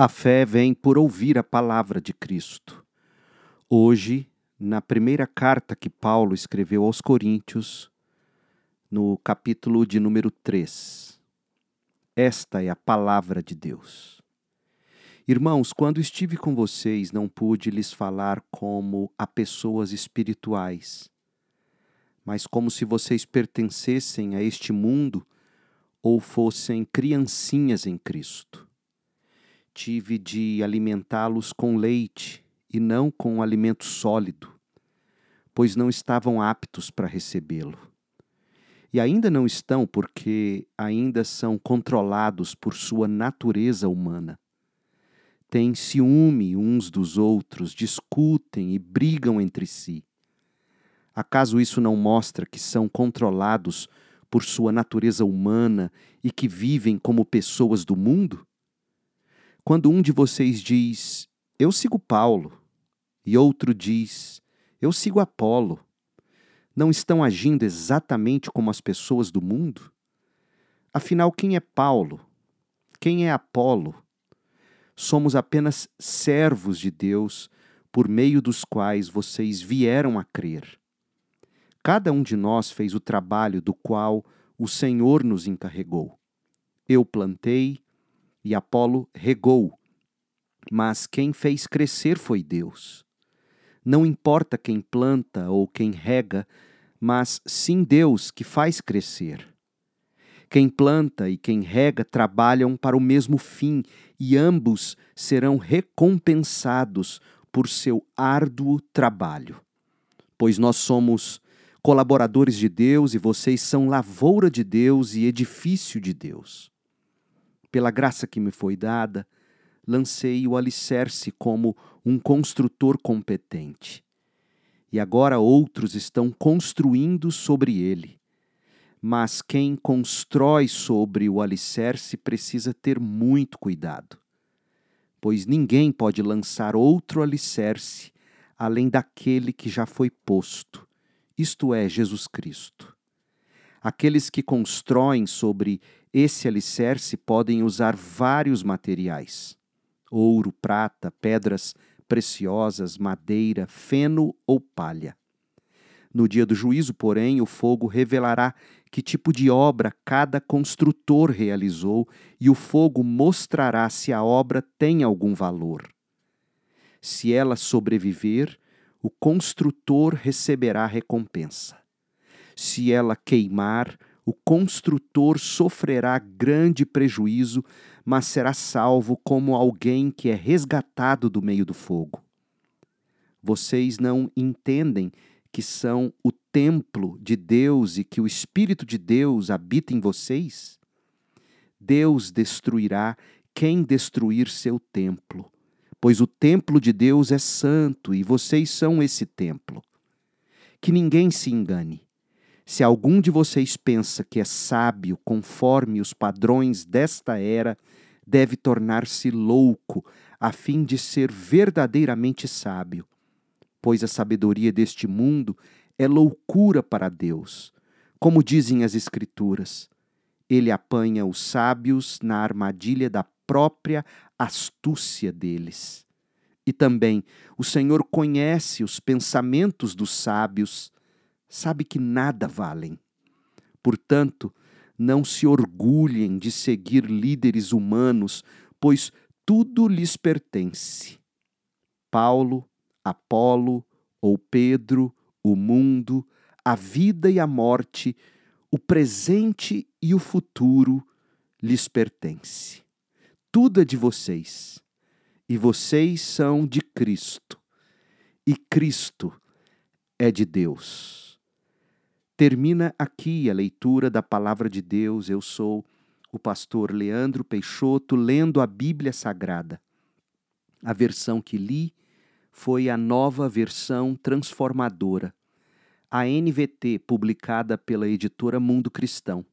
A fé vem por ouvir a palavra de Cristo. Hoje, na primeira carta que Paulo escreveu aos Coríntios, no capítulo de número 3. Esta é a palavra de Deus. Irmãos, quando estive com vocês, não pude lhes falar como a pessoas espirituais, mas como se vocês pertencessem a este mundo ou fossem criancinhas em Cristo tive de alimentá-los com leite e não com alimento sólido, pois não estavam aptos para recebê-lo. E ainda não estão porque ainda são controlados por sua natureza humana. Têm ciúme uns dos outros, discutem e brigam entre si. Acaso isso não mostra que são controlados por sua natureza humana e que vivem como pessoas do mundo? Quando um de vocês diz, eu sigo Paulo, e outro diz, eu sigo Apolo, não estão agindo exatamente como as pessoas do mundo? Afinal, quem é Paulo? Quem é Apolo? Somos apenas servos de Deus por meio dos quais vocês vieram a crer. Cada um de nós fez o trabalho do qual o Senhor nos encarregou. Eu plantei, e Apolo regou, mas quem fez crescer foi Deus. Não importa quem planta ou quem rega, mas sim Deus que faz crescer. Quem planta e quem rega trabalham para o mesmo fim e ambos serão recompensados por seu árduo trabalho. Pois nós somos colaboradores de Deus e vocês são lavoura de Deus e edifício de Deus pela graça que me foi dada, lancei o alicerce como um construtor competente. E agora outros estão construindo sobre ele. Mas quem constrói sobre o alicerce precisa ter muito cuidado, pois ninguém pode lançar outro alicerce além daquele que já foi posto, isto é, Jesus Cristo. Aqueles que constroem sobre esse alicerce podem usar vários materiais: ouro, prata, pedras preciosas, madeira, feno ou palha. No dia do juízo, porém, o fogo revelará que tipo de obra cada construtor realizou e o fogo mostrará se a obra tem algum valor. Se ela sobreviver, o construtor receberá recompensa. Se ela queimar, o construtor sofrerá grande prejuízo, mas será salvo como alguém que é resgatado do meio do fogo. Vocês não entendem que são o templo de Deus e que o Espírito de Deus habita em vocês? Deus destruirá quem destruir seu templo, pois o templo de Deus é santo e vocês são esse templo. Que ninguém se engane. Se algum de vocês pensa que é sábio conforme os padrões desta era, deve tornar-se louco, a fim de ser verdadeiramente sábio. Pois a sabedoria deste mundo é loucura para Deus. Como dizem as Escrituras, ele apanha os sábios na armadilha da própria astúcia deles. E também o Senhor conhece os pensamentos dos sábios sabe que nada valem. Portanto, não se orgulhem de seguir líderes humanos, pois tudo lhes pertence. Paulo, Apolo ou Pedro, o mundo, a vida e a morte, o presente e o futuro lhes pertence. Tudo é de vocês, e vocês são de Cristo, e Cristo é de Deus. Termina aqui a leitura da palavra de Deus. Eu sou o pastor Leandro Peixoto lendo a Bíblia Sagrada. A versão que li foi a nova versão transformadora, a NVT, publicada pela editora Mundo Cristão.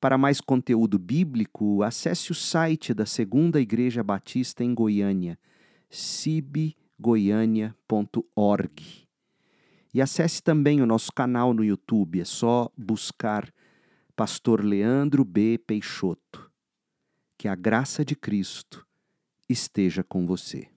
Para mais conteúdo bíblico, acesse o site da Segunda Igreja Batista em Goiânia, cibgoiania.org. E acesse também o nosso canal no YouTube, é só buscar Pastor Leandro B. Peixoto. Que a graça de Cristo esteja com você.